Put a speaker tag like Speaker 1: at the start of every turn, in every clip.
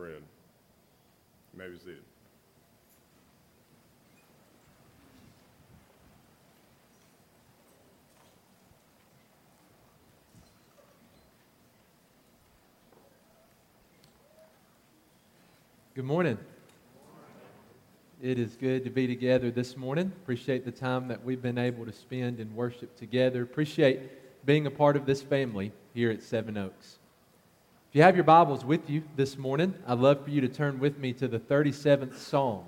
Speaker 1: bread. You may be seated.
Speaker 2: Good morning. It is good to be together this morning. Appreciate the time that we've been able to spend in worship together. Appreciate being a part of this family here at Seven Oaks. If you have your Bibles with you this morning, I'd love for you to turn with me to the 37th Psalm.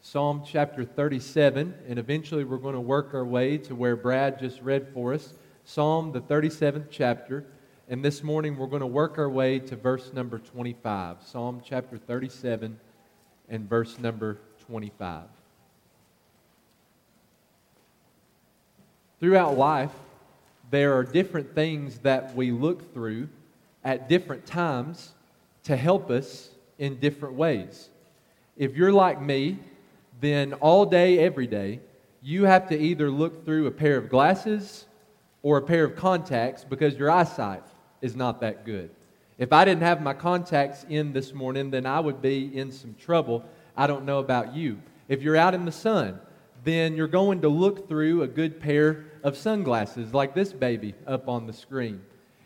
Speaker 2: Psalm chapter 37, and eventually we're going to work our way to where Brad just read for us. Psalm, the 37th chapter. And this morning we're going to work our way to verse number 25. Psalm chapter 37 and verse number 25. Throughout life, there are different things that we look through at different times to help us in different ways. If you're like me, then all day, every day, you have to either look through a pair of glasses or a pair of contacts because your eyesight is not that good. If I didn't have my contacts in this morning, then I would be in some trouble. I don't know about you. If you're out in the sun, then you're going to look through a good pair of sunglasses like this baby up on the screen.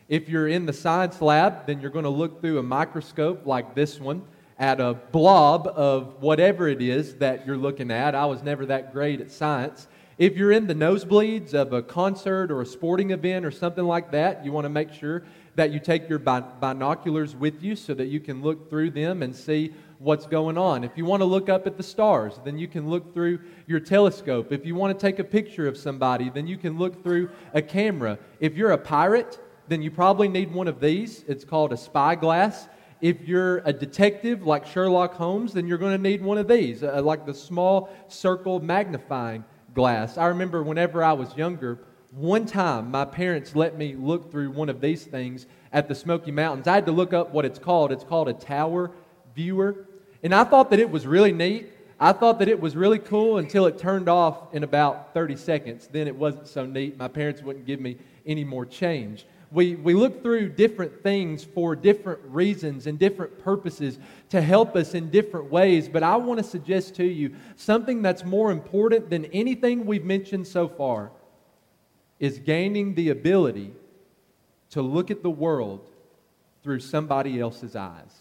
Speaker 2: If you're in the science lab, then you're going to look through a microscope like this one at a blob of whatever it is that you're looking at. I was never that great at science. If you're in the nosebleeds of a concert or a sporting event or something like that, you want to make sure that you take your binoculars with you so that you can look through them and see what's going on. If you want to look up at the stars, then you can look through your telescope. If you want to take a picture of somebody, then you can look through a camera. If you're a pirate, then you probably need one of these. It's called a spyglass. If you're a detective like Sherlock Holmes, then you're going to need one of these, uh, like the small circle magnifying glass. I remember whenever I was younger, one time, my parents let me look through one of these things at the Smoky Mountains. I had to look up what it's called. It's called a tower viewer. And I thought that it was really neat. I thought that it was really cool until it turned off in about 30 seconds. Then it wasn't so neat. My parents wouldn't give me any more change. We, we look through different things for different reasons and different purposes to help us in different ways. But I want to suggest to you something that's more important than anything we've mentioned so far is gaining the ability to look at the world through somebody else's eyes.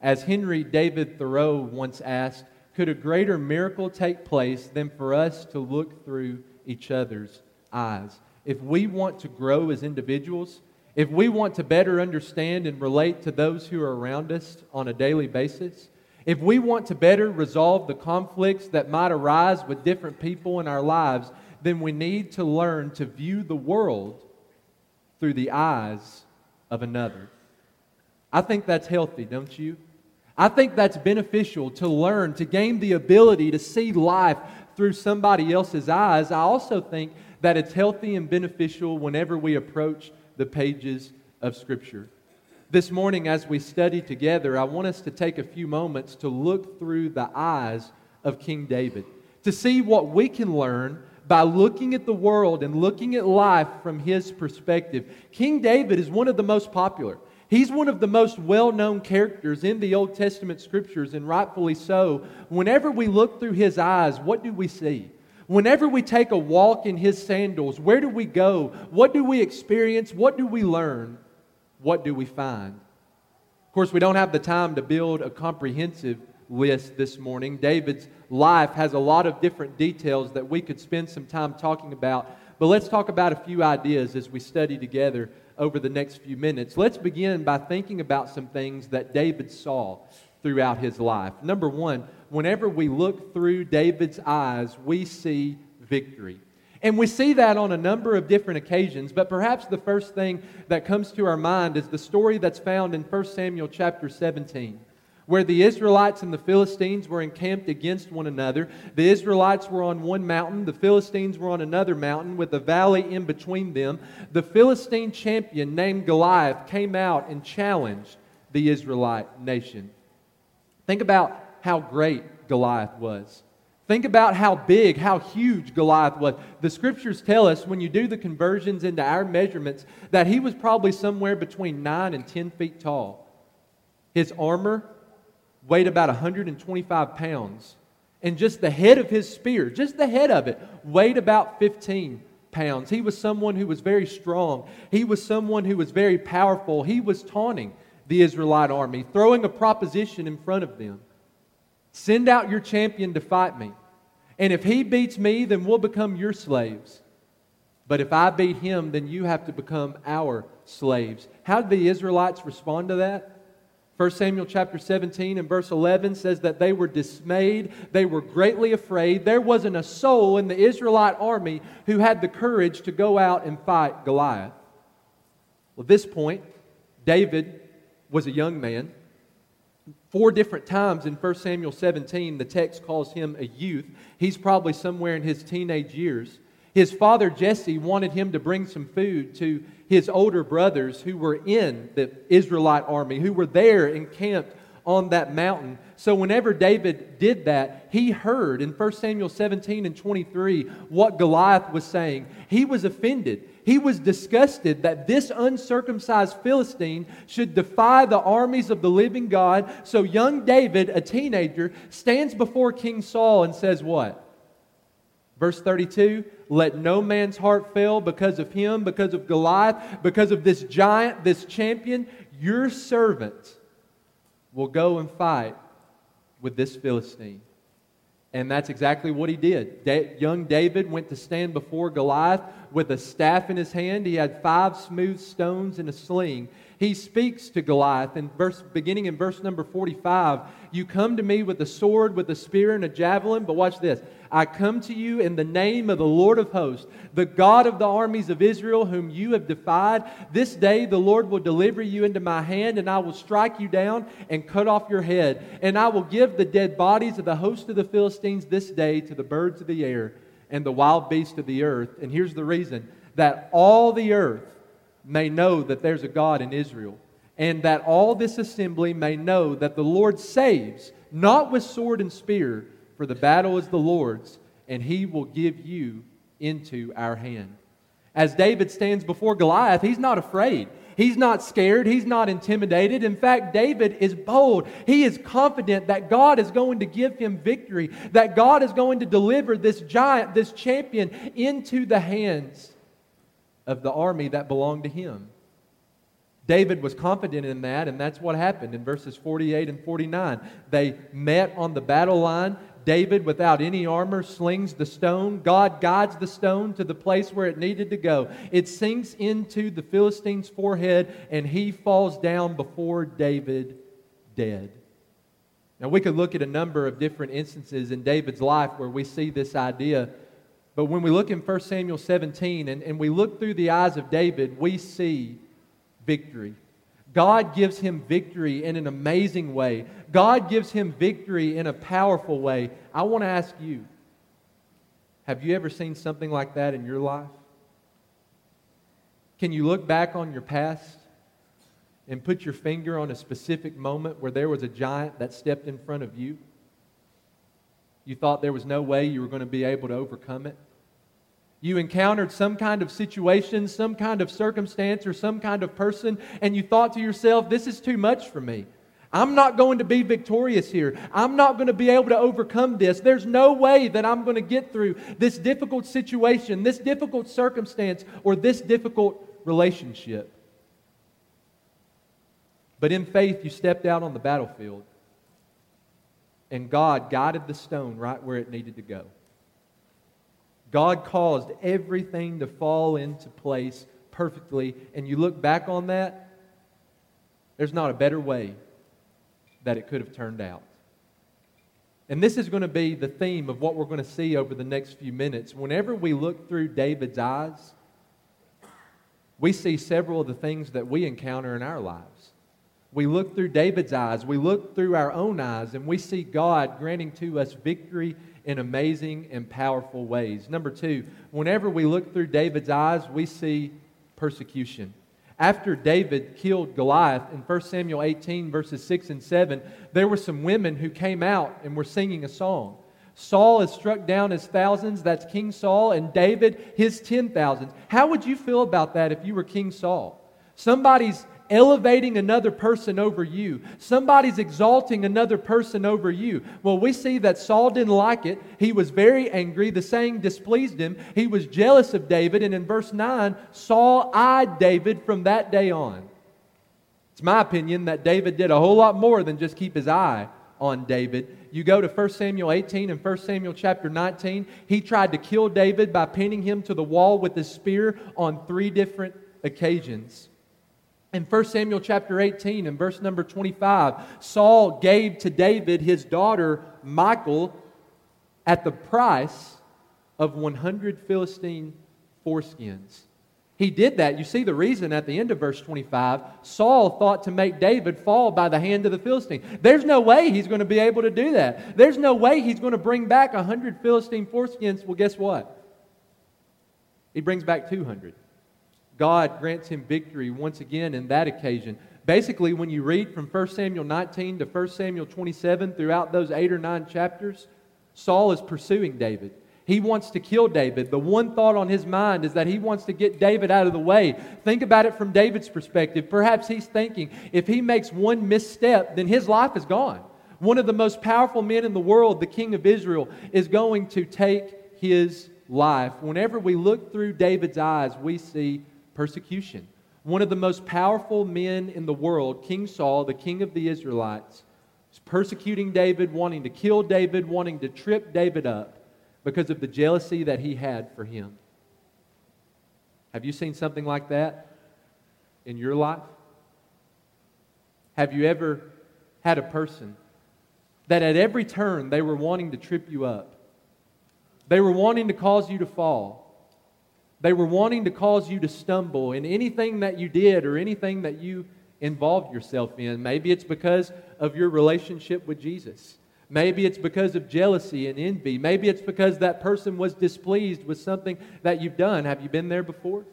Speaker 2: As Henry David Thoreau once asked, could a greater miracle take place than for us to look through each other's eyes? If we want to grow as individuals, if we want to better understand and relate to those who are around us on a daily basis, if we want to better resolve the conflicts that might arise with different people in our lives, then we need to learn to view the world through the eyes of another. I think that's healthy, don't you? I think that's beneficial to learn, to gain the ability to see life through somebody else's eyes. I also think that it's healthy and beneficial whenever we approach the pages of Scripture. This morning, as we study together, I want us to take a few moments to look through the eyes of King David, to see what we can learn by looking at the world and looking at life from his perspective. King David is one of the most popular. He's one of the most well known characters in the Old Testament scriptures, and rightfully so. Whenever we look through his eyes, what do we see? Whenever we take a walk in his sandals, where do we go? What do we experience? What do we learn? What do we find? Of course, we don't have the time to build a comprehensive list this morning. David's life has a lot of different details that we could spend some time talking about. But let's talk about a few ideas as we study together over the next few minutes. Let's begin by thinking about some things that David saw throughout his life. Number one, whenever we look through David's eyes, we see victory. And we see that on a number of different occasions, but perhaps the first thing that comes to our mind is the story that's found in 1 Samuel chapter 17 where the Israelites and the Philistines were encamped against one another. The Israelites were on one mountain, the Philistines were on another mountain with a valley in between them. The Philistine champion named Goliath came out and challenged the Israelite nation. Think about how great Goliath was. Think about how big, how huge Goliath was. The scriptures tell us when you do the conversions into our measurements that he was probably somewhere between 9 and 10 feet tall. His armor weighed about 125 pounds. And just the head of his spear, just the head of it, weighed about 15 pounds. He was someone who was very strong. He was someone who was very powerful. He was taunting the Israelite army, throwing a proposition in front of them Send out your champion to fight me. And if he beats me, then we'll become your slaves. But if I beat him, then you have to become our slaves. How did the Israelites respond to that? 1 Samuel chapter 17 and verse 11 says that they were dismayed, they were greatly afraid. There wasn't a soul in the Israelite army who had the courage to go out and fight Goliath. Well, at this point, David was a young man. Four different times in 1 Samuel 17, the text calls him a youth. He's probably somewhere in his teenage years. His father Jesse wanted him to bring some food to his older brothers who were in the Israelite army, who were there encamped on that mountain. So, whenever David did that, he heard in 1 Samuel 17 and 23 what Goliath was saying. He was offended. He was disgusted that this uncircumcised Philistine should defy the armies of the living God. So, young David, a teenager, stands before King Saul and says, What? Verse 32 Let no man's heart fail because of him, because of Goliath, because of this giant, this champion. Your servant will go and fight with this Philistine. And that's exactly what he did. Da- young David went to stand before Goliath with a staff in his hand. He had five smooth stones and a sling. He speaks to Goliath in verse, beginning in verse number 45. You come to me with a sword, with a spear, and a javelin, but watch this. I come to you in the name of the Lord of hosts, the God of the armies of Israel, whom you have defied. This day the Lord will deliver you into my hand, and I will strike you down and cut off your head. And I will give the dead bodies of the host of the Philistines this day to the birds of the air and the wild beasts of the earth. And here's the reason that all the earth may know that there's a God in Israel, and that all this assembly may know that the Lord saves, not with sword and spear for the battle is the Lord's, and he will give you into our hand. As David stands before Goliath, he's not afraid. He's not scared. He's not intimidated. In fact, David is bold. He is confident that God is going to give him victory, that God is going to deliver this giant, this champion, into the hands of the army that belonged to him. David was confident in that, and that's what happened in verses 48 and 49. They met on the battle line. David, without any armor, slings the stone. God guides the stone to the place where it needed to go. It sinks into the Philistine's forehead, and he falls down before David dead. Now, we could look at a number of different instances in David's life where we see this idea. But when we look in 1 Samuel 17 and, and we look through the eyes of David, we see victory. God gives him victory in an amazing way. God gives him victory in a powerful way. I want to ask you have you ever seen something like that in your life? Can you look back on your past and put your finger on a specific moment where there was a giant that stepped in front of you? You thought there was no way you were going to be able to overcome it? You encountered some kind of situation, some kind of circumstance, or some kind of person, and you thought to yourself, this is too much for me. I'm not going to be victorious here. I'm not going to be able to overcome this. There's no way that I'm going to get through this difficult situation, this difficult circumstance, or this difficult relationship. But in faith, you stepped out on the battlefield, and God guided the stone right where it needed to go. God caused everything to fall into place perfectly, and you look back on that, there's not a better way that it could have turned out. And this is going to be the theme of what we're going to see over the next few minutes. Whenever we look through David's eyes, we see several of the things that we encounter in our lives. We look through David's eyes, we look through our own eyes, and we see God granting to us victory in amazing and powerful ways. Number two, whenever we look through David's eyes, we see persecution. After David killed Goliath in 1 Samuel 18, verses 6 and 7, there were some women who came out and were singing a song. Saul is struck down his thousands, that's King Saul, and David his ten thousands. How would you feel about that if you were King Saul? Somebody's elevating another person over you. Somebody's exalting another person over you. Well, we see that Saul didn't like it. He was very angry. The saying displeased him. He was jealous of David. And in verse 9, Saul eyed David from that day on. It's my opinion that David did a whole lot more than just keep his eye on David. You go to 1 Samuel 18 and 1 Samuel chapter 19. He tried to kill David by pinning him to the wall with a spear on three different occasions. In 1 Samuel chapter 18 and verse number 25, Saul gave to David his daughter Michal at the price of 100 Philistine foreskins. He did that. You see the reason at the end of verse 25. Saul thought to make David fall by the hand of the Philistine. There's no way he's going to be able to do that. There's no way he's going to bring back 100 Philistine foreskins. Well, guess what? He brings back 200. God grants him victory once again in that occasion. Basically, when you read from 1 Samuel 19 to 1 Samuel 27, throughout those eight or nine chapters, Saul is pursuing David. He wants to kill David. The one thought on his mind is that he wants to get David out of the way. Think about it from David's perspective. Perhaps he's thinking if he makes one misstep, then his life is gone. One of the most powerful men in the world, the king of Israel, is going to take his life. Whenever we look through David's eyes, we see persecution. One of the most powerful men in the world, King Saul, the king of the Israelites, is persecuting David, wanting to kill David, wanting to trip David up because of the jealousy that he had for him. Have you seen something like that in your life? Have you ever had a person that at every turn they were wanting to trip you up? They were wanting to cause you to fall. They were wanting to cause you to stumble in anything that you did or anything that you involved yourself in. Maybe it's because of your relationship with Jesus. Maybe it's because of jealousy and envy. Maybe it's because that person was displeased with something that you've done. Have you been there before?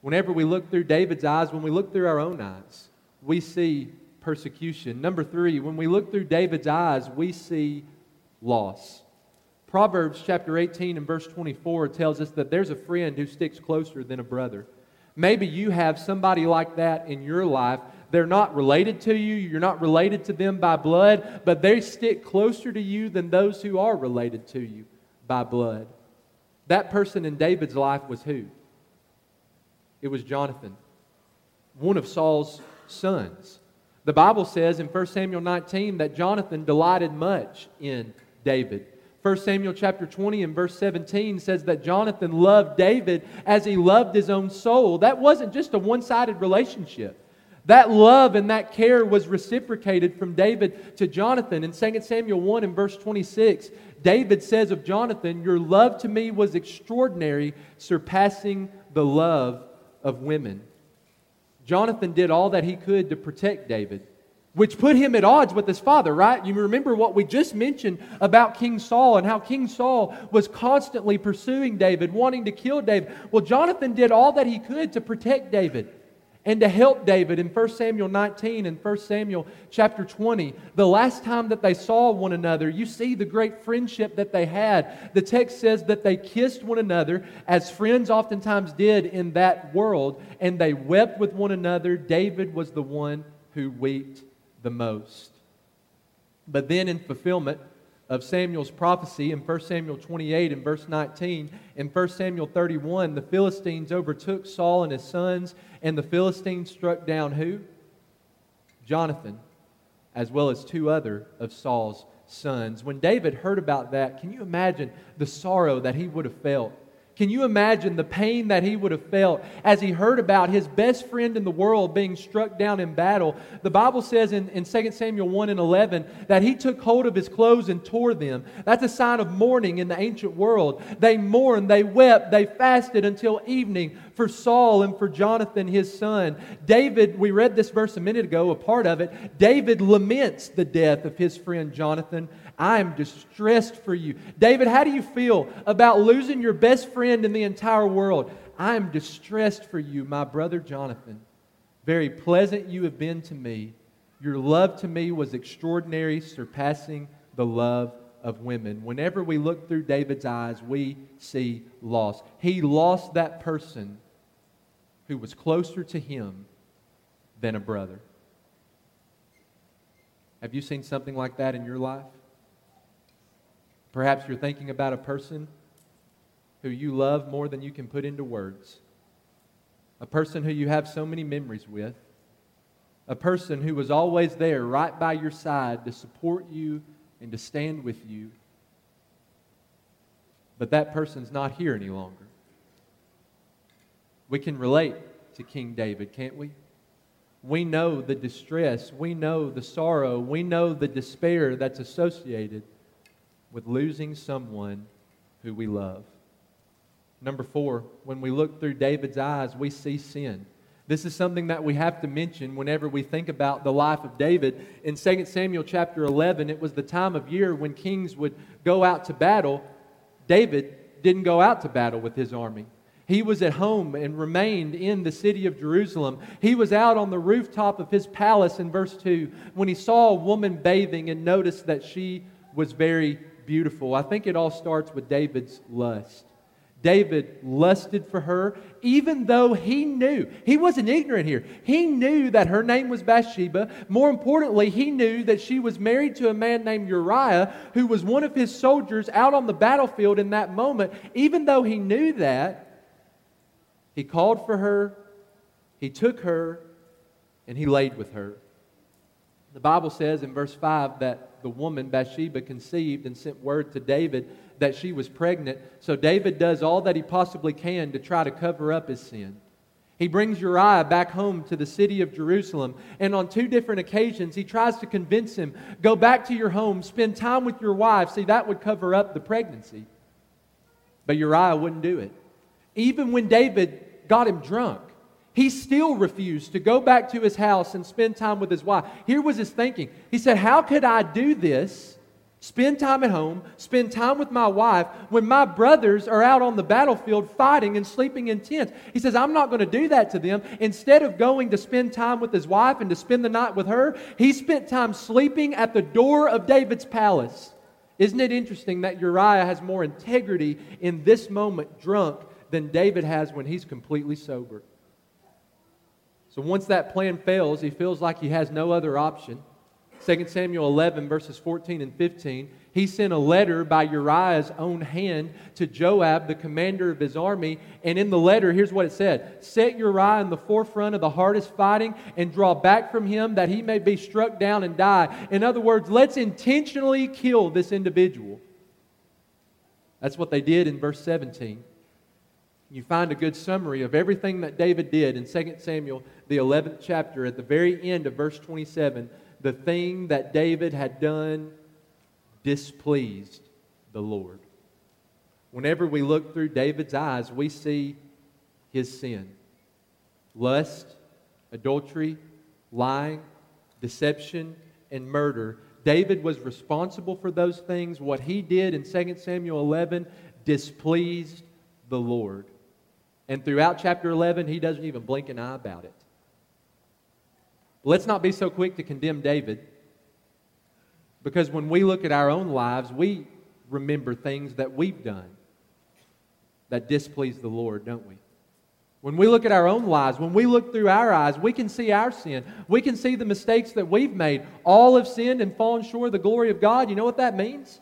Speaker 2: Whenever we look through David's eyes, when we look through our own eyes, we see persecution. Number three, when we look through David's eyes, we see loss. Proverbs chapter 18 and verse 24 tells us that there's a friend who sticks closer than a brother. Maybe you have somebody like that in your life they're not related to you. You're not related to them by blood, but they stick closer to you than those who are related to you by blood. That person in David's life was who? It was Jonathan, one of Saul's sons. The Bible says in 1 Samuel 19 that Jonathan delighted much in David. 1 Samuel chapter 20 and verse 17 says that Jonathan loved David as he loved his own soul. That wasn't just a one sided relationship. That love and that care was reciprocated from David to Jonathan. In 2 Samuel 1 and verse 26, David says of Jonathan, Your love to me was extraordinary, surpassing the love of women. Jonathan did all that he could to protect David, which put him at odds with his father, right? You remember what we just mentioned about King Saul and how King Saul was constantly pursuing David, wanting to kill David. Well, Jonathan did all that he could to protect David and to help David in 1 Samuel 19 and 1 Samuel chapter 20. The last time that they saw one another, you see the great friendship that they had. The text says that they kissed one another, as friends oftentimes did in that world, and they wept with one another. David was the one who wept the most. But then, in fulfillment, of Samuel's prophecy in 1 Samuel 28 and verse 19. In 1 Samuel 31, the Philistines overtook Saul and his sons, and the Philistines struck down who? Jonathan, as well as two other of Saul's sons. When David heard about that, can you imagine the sorrow that he would have felt? Can you imagine the pain that he would have felt as he heard about his best friend in the world being struck down in battle? The Bible says in, in 2 Samuel 1 and 11 that he took hold of his clothes and tore them. That's a sign of mourning in the ancient world. They mourned, they wept, they fasted until evening for Saul and for Jonathan, his son. David, we read this verse a minute ago, a part of it. David laments the death of his friend Jonathan I am distressed for you. David, how do you feel about losing your best friend in the entire world? I am distressed for you, my brother Jonathan. Very pleasant you have been to me. Your love to me was extraordinary, surpassing the love of women. Whenever we look through David's eyes, we see loss. He lost that person who was closer to him than a brother. Have you seen something like that in your life? Perhaps you're thinking about a person who you love more than you can put into words, a person who you have so many memories with, a person who was always there right by your side to support you and to stand with you. But that person's not here any longer. We can relate to King David, can't we? We know the distress, we know the sorrow, we know the despair that's associated with losing someone who we love. Number four, when we look through David's eyes, we see sin. This is something that we have to mention whenever we think about the life of David. In 2 Samuel chapter 11, it was the time of year when kings would go out to battle. David didn't go out to battle with his army. He was at home and remained in the city of Jerusalem. He was out on the rooftop of his palace in verse 2 when he saw a woman bathing and noticed that she was very beautiful. I think it all starts with David's lust. David lusted for her, even though he knew, he wasn't ignorant here. He knew that her name was Bathsheba. More importantly, he knew that she was married to a man named Uriah, who was one of his soldiers out on the battlefield in that moment. Even though he knew that, he called for her, he took her, and he laid with her. The Bible says in verse 5 that the woman, Bathsheba, conceived and sent word to David that she was pregnant. So David does all that he possibly can to try to cover up his sin. He brings Uriah back home to the city of Jerusalem, and on two different occasions, he tries to convince him go back to your home, spend time with your wife. See, that would cover up the pregnancy. But Uriah wouldn't do it. Even when David got him drunk, he still refused to go back to his house and spend time with his wife. Here was his thinking. He said, How could I do this? Spend time at home, spend time with my wife when my brothers are out on the battlefield fighting and sleeping in tents. He says, I'm not going to do that to them. Instead of going to spend time with his wife and to spend the night with her, he spent time sleeping at the door of David's palace. Isn't it interesting that Uriah has more integrity in this moment drunk than David has when he's completely sober. So once that plan fails, he feels like he has no other option. 2 Samuel 11, verses 14 and 15, he sent a letter by Uriah's own hand to Joab, the commander of his army. And in the letter, here's what it said Set Uriah in the forefront of the hardest fighting and draw back from him that he may be struck down and die. In other words, let's intentionally kill this individual. That's what they did in verse 17 you find a good summary of everything that David did in 2 Samuel, the 11th chapter, at the very end of verse 27. The thing that David had done displeased the Lord. Whenever we look through David's eyes, we see his sin lust, adultery, lying, deception, and murder. David was responsible for those things. What he did in 2 Samuel 11 displeased the Lord. And throughout chapter 11, he doesn't even blink an eye about it. Let's not be so quick to condemn David because when we look at our own lives, we remember things that we've done that displease the Lord, don't we? When we look at our own lives, when we look through our eyes, we can see our sin. We can see the mistakes that we've made. All have sinned and fallen short of the glory of God. You know what that means?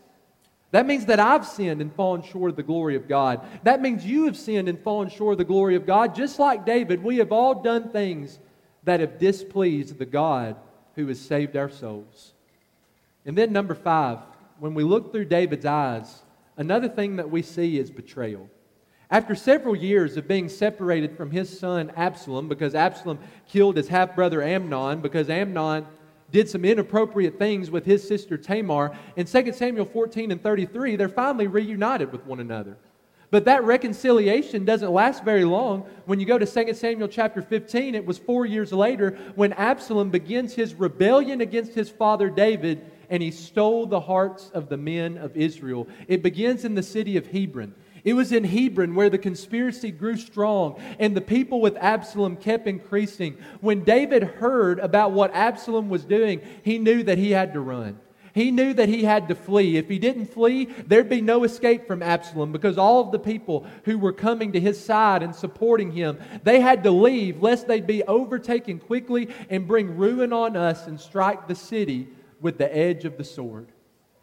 Speaker 2: That means that I've sinned and fallen short of the glory of God. That means you have sinned and fallen short of the glory of God. Just like David, we have all done things that have displeased the God who has saved our souls. And then, number five, when we look through David's eyes, another thing that we see is betrayal. After several years of being separated from his son Absalom, because Absalom killed his half brother Amnon, because Amnon did some inappropriate things with his sister Tamar. In 2 Samuel 14 and 33, they're finally reunited with one another. But that reconciliation doesn't last very long. When you go to 2 Samuel chapter 15, it was four years later when Absalom begins his rebellion against his father David and he stole the hearts of the men of Israel. It begins in the city of Hebron. It was in Hebron where the conspiracy grew strong and the people with Absalom kept increasing. When David heard about what Absalom was doing, he knew that he had to run. He knew that he had to flee. If he didn't flee, there'd be no escape from Absalom because all of the people who were coming to his side and supporting him, they had to leave lest they'd be overtaken quickly and bring ruin on us and strike the city with the edge of the sword.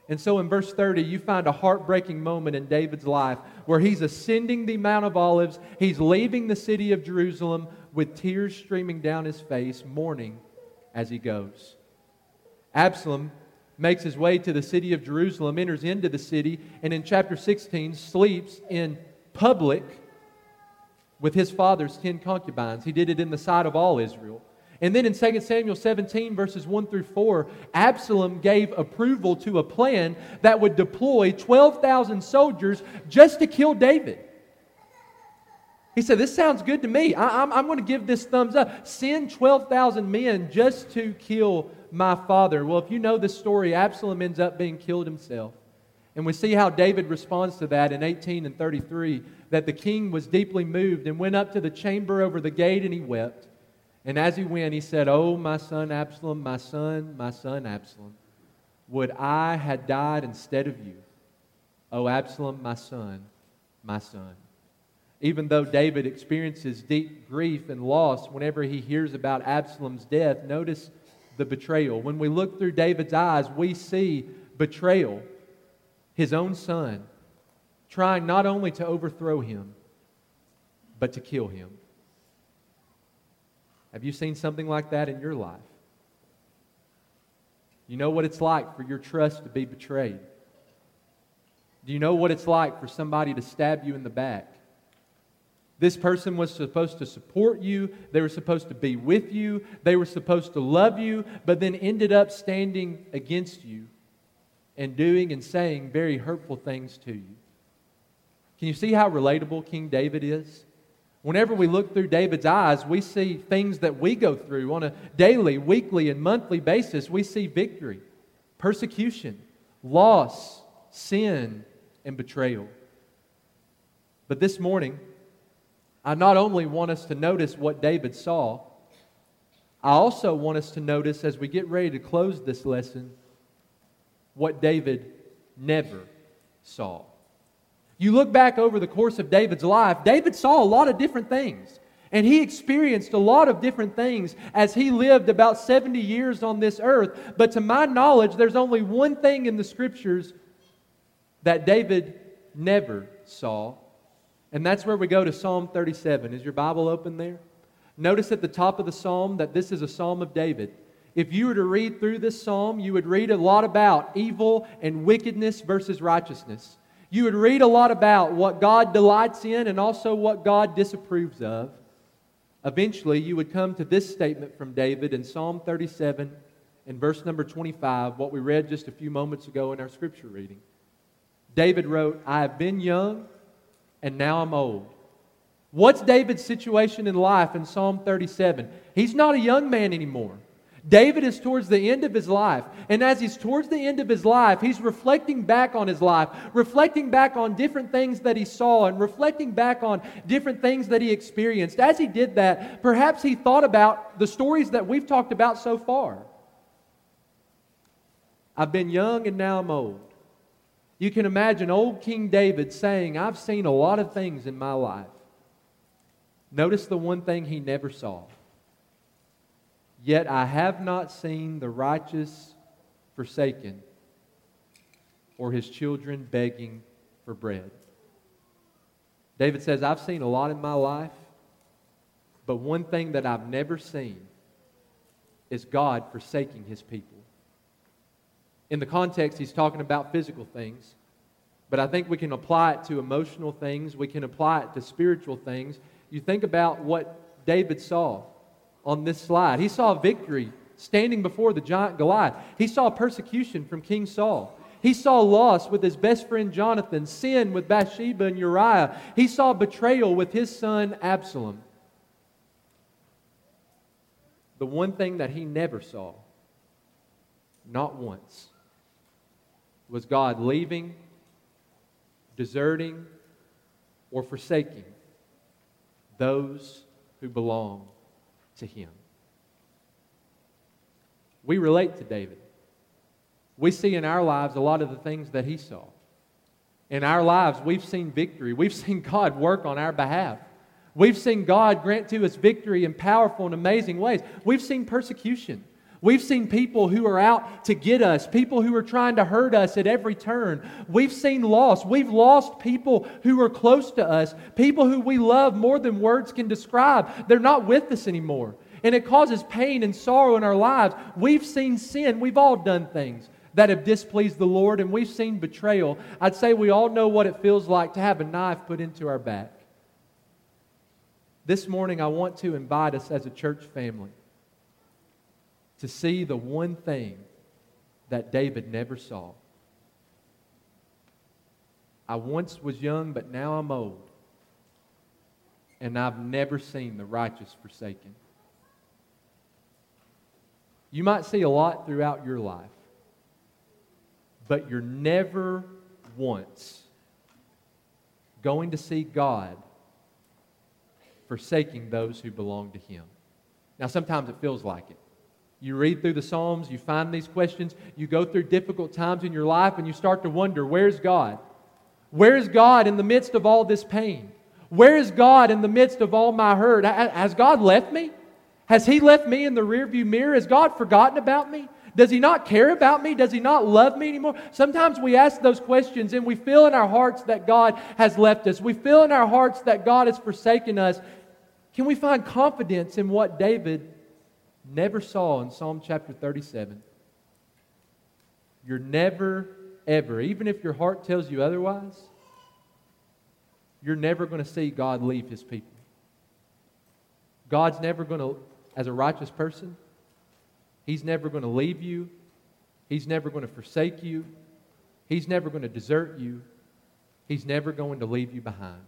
Speaker 2: And so in verse 30, you find a heartbreaking moment in David's life where he's ascending the Mount of Olives. He's leaving the city of Jerusalem with tears streaming down his face, mourning as he goes. Absalom makes his way to the city of Jerusalem, enters into the city, and in chapter 16 sleeps in public with his father's ten concubines. He did it in the sight of all Israel. And then in 2 Samuel 17, verses 1 through 4, Absalom gave approval to a plan that would deploy 12,000 soldiers just to kill David. He said, This sounds good to me. I, am I'm going to give this thumbs up. Send 12,000 men just to kill my father. Well, if you know the story, Absalom ends up being killed himself. And we see how David responds to that in 18 and 33 that the king was deeply moved and went up to the chamber over the gate and he wept. And as he went, he said, Oh, my son Absalom, my son, my son Absalom, would I had died instead of you. Oh, Absalom, my son, my son. Even though David experiences deep grief and loss whenever he hears about Absalom's death, notice the betrayal. When we look through David's eyes, we see betrayal. His own son trying not only to overthrow him, but to kill him. Have you seen something like that in your life? You know what it's like for your trust to be betrayed. Do you know what it's like for somebody to stab you in the back? This person was supposed to support you. They were supposed to be with you. They were supposed to love you, but then ended up standing against you and doing and saying very hurtful things to you. Can you see how relatable King David is? Whenever we look through David's eyes, we see things that we go through on a daily, weekly, and monthly basis. We see victory, persecution, loss, sin, and betrayal. But this morning, I not only want us to notice what David saw, I also want us to notice as we get ready to close this lesson what David never saw. You look back over the course of David's life, David saw a lot of different things. And he experienced a lot of different things as he lived about 70 years on this earth. But to my knowledge, there's only one thing in the scriptures that David never saw. And that's where we go to Psalm 37. Is your Bible open there? Notice at the top of the psalm that this is a psalm of David. If you were to read through this psalm, you would read a lot about evil and wickedness versus righteousness you would read a lot about what God delights in and also what God disapproves of. Eventually, you would come to this statement from David in Psalm 37 and verse number 25, what we read just a few moments ago in our scripture reading. David wrote, I have been young and now I'm old. What's David's situation in life in Psalm 37? He's not a young man anymore. David is towards the end of his life. And as he's towards the end of his life, he's reflecting back on his life, reflecting back on different things that he saw, and reflecting back on different things that he experienced. As he did that, perhaps he thought about the stories that we've talked about so far. I've been young and now I'm old. You can imagine old King David saying, I've seen a lot of things in my life. Notice the one thing he never saw Yet I have not seen the righteous forsaken or his children begging for bread. David says, I've seen a lot in my life, but one thing that I've never seen is God forsaking his people. In the context, he's talking about physical things, but I think we can apply it to emotional things, we can apply it to spiritual things. You think about what David saw on this slide. He saw victory standing before the giant Goliath. He saw persecution from King Saul. He saw loss with his best friend Jonathan, sin with Bathsheba and Uriah. He saw betrayal with his son Absalom. The one thing that he never saw, not once, was God leaving, deserting, or forsaking those who belong to him. We relate to David. We see in our lives a lot of the things that he saw. In our lives, we've seen victory. We've seen God work on our behalf. We've seen God grant to us victory in powerful and amazing ways. We've seen persecution. We've seen people who are out to get us, people who are trying to hurt us at every turn. We've seen loss. We've lost people who are close to us, people who we love more than words can describe. They're not with us anymore. And it causes pain and sorrow in our lives. We've seen sin. We've all done things that have displeased the Lord, and we've seen betrayal. I'd say we all know what it feels like to have a knife put into our back. This morning, I want to invite us as a church family to see the one thing that David never saw. I once was young, but now I'm old. And I've never seen the righteous forsaken. You might see a lot throughout your life, but you're never once going to see God forsaking those who belong to Him. Now, sometimes it feels like it. You read through the Psalms, you find these questions, you go through difficult times in your life, and you start to wonder where's God? Where is God in the midst of all this pain? Where is God in the midst of all my hurt? Has God left me? Has He left me in the rearview mirror? Has God forgotten about me? Does He not care about me? Does He not love me anymore? Sometimes we ask those questions and we feel in our hearts that God has left us. We feel in our hearts that God has forsaken us. Can we find confidence in what David never saw in Psalm chapter 37. You're never, ever, even if your heart tells you otherwise, you're never going to see God leave his people. God's never going to, as a righteous person, he's never going to leave you. He's never going to forsake you. He's never going to desert you. He's never going to leave you behind.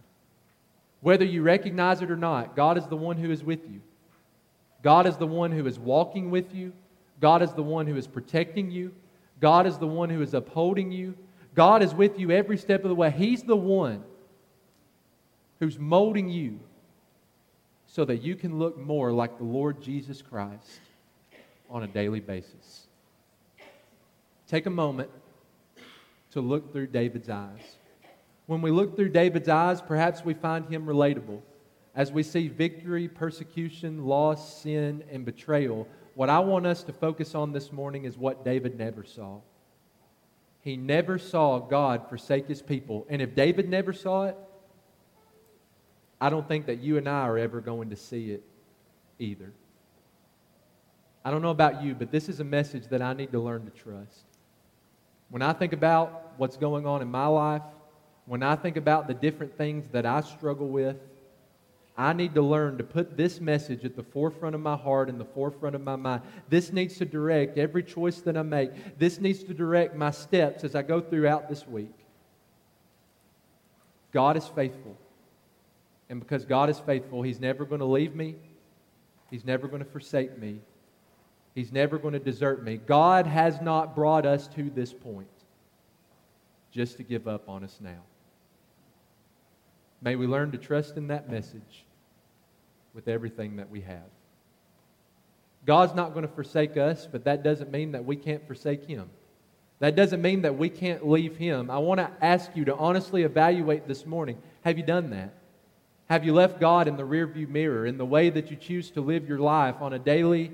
Speaker 2: Whether you recognize it or not, God is the one who is with you. God is the one who is walking with you. God is the one who is protecting you. God is the one who is upholding you. God is with you every step of the way. He's the one who's molding you so that you can look more like the Lord Jesus Christ on a daily basis. Take a moment to look through David's eyes. When we look through David's eyes, perhaps we find him relatable as we see victory, persecution, loss, sin, and betrayal, what I want us to focus on this morning is what David never saw. He never saw God forsake his people. And if David never saw it, I don't think that you and I are ever going to see it either. I don't know about you, but this is a message that I need to learn to trust. When I think about what's going on in my life, when I think about the different things that I struggle with, I need to learn to put this message at the forefront of my heart and the forefront of my mind. This needs to direct every choice that I make. This needs to direct my steps as I go throughout this week. God is faithful. And because God is faithful, He's never going to leave me, He's never going to forsake me, He's never going to desert me. God has not brought us to this point just to give up on us now. May we learn to trust in that message with everything that we have. God's not going to forsake us, but that doesn't mean that we can't forsake Him. That doesn't mean that we can't leave Him. I want to ask you to honestly evaluate this morning have you done that? Have you left God in the rearview mirror in the way that you choose to live your life on a daily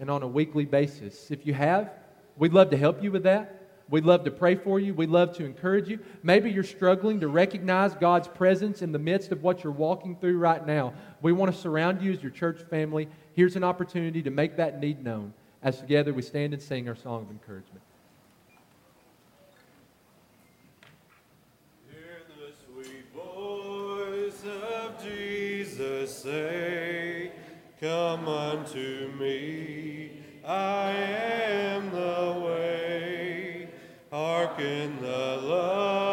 Speaker 2: and on a weekly basis? If you have, we'd love to help you with that. We'd love to pray for you. We'd love to encourage you. Maybe you're struggling to recognize God's presence in the midst of what you're walking through right now. We want to surround you as your church family. Here's an opportunity to make that need known as together we stand and sing our song of encouragement.
Speaker 3: Hear the sweet voice of Jesus say, Come unto me, I am the way darken the love.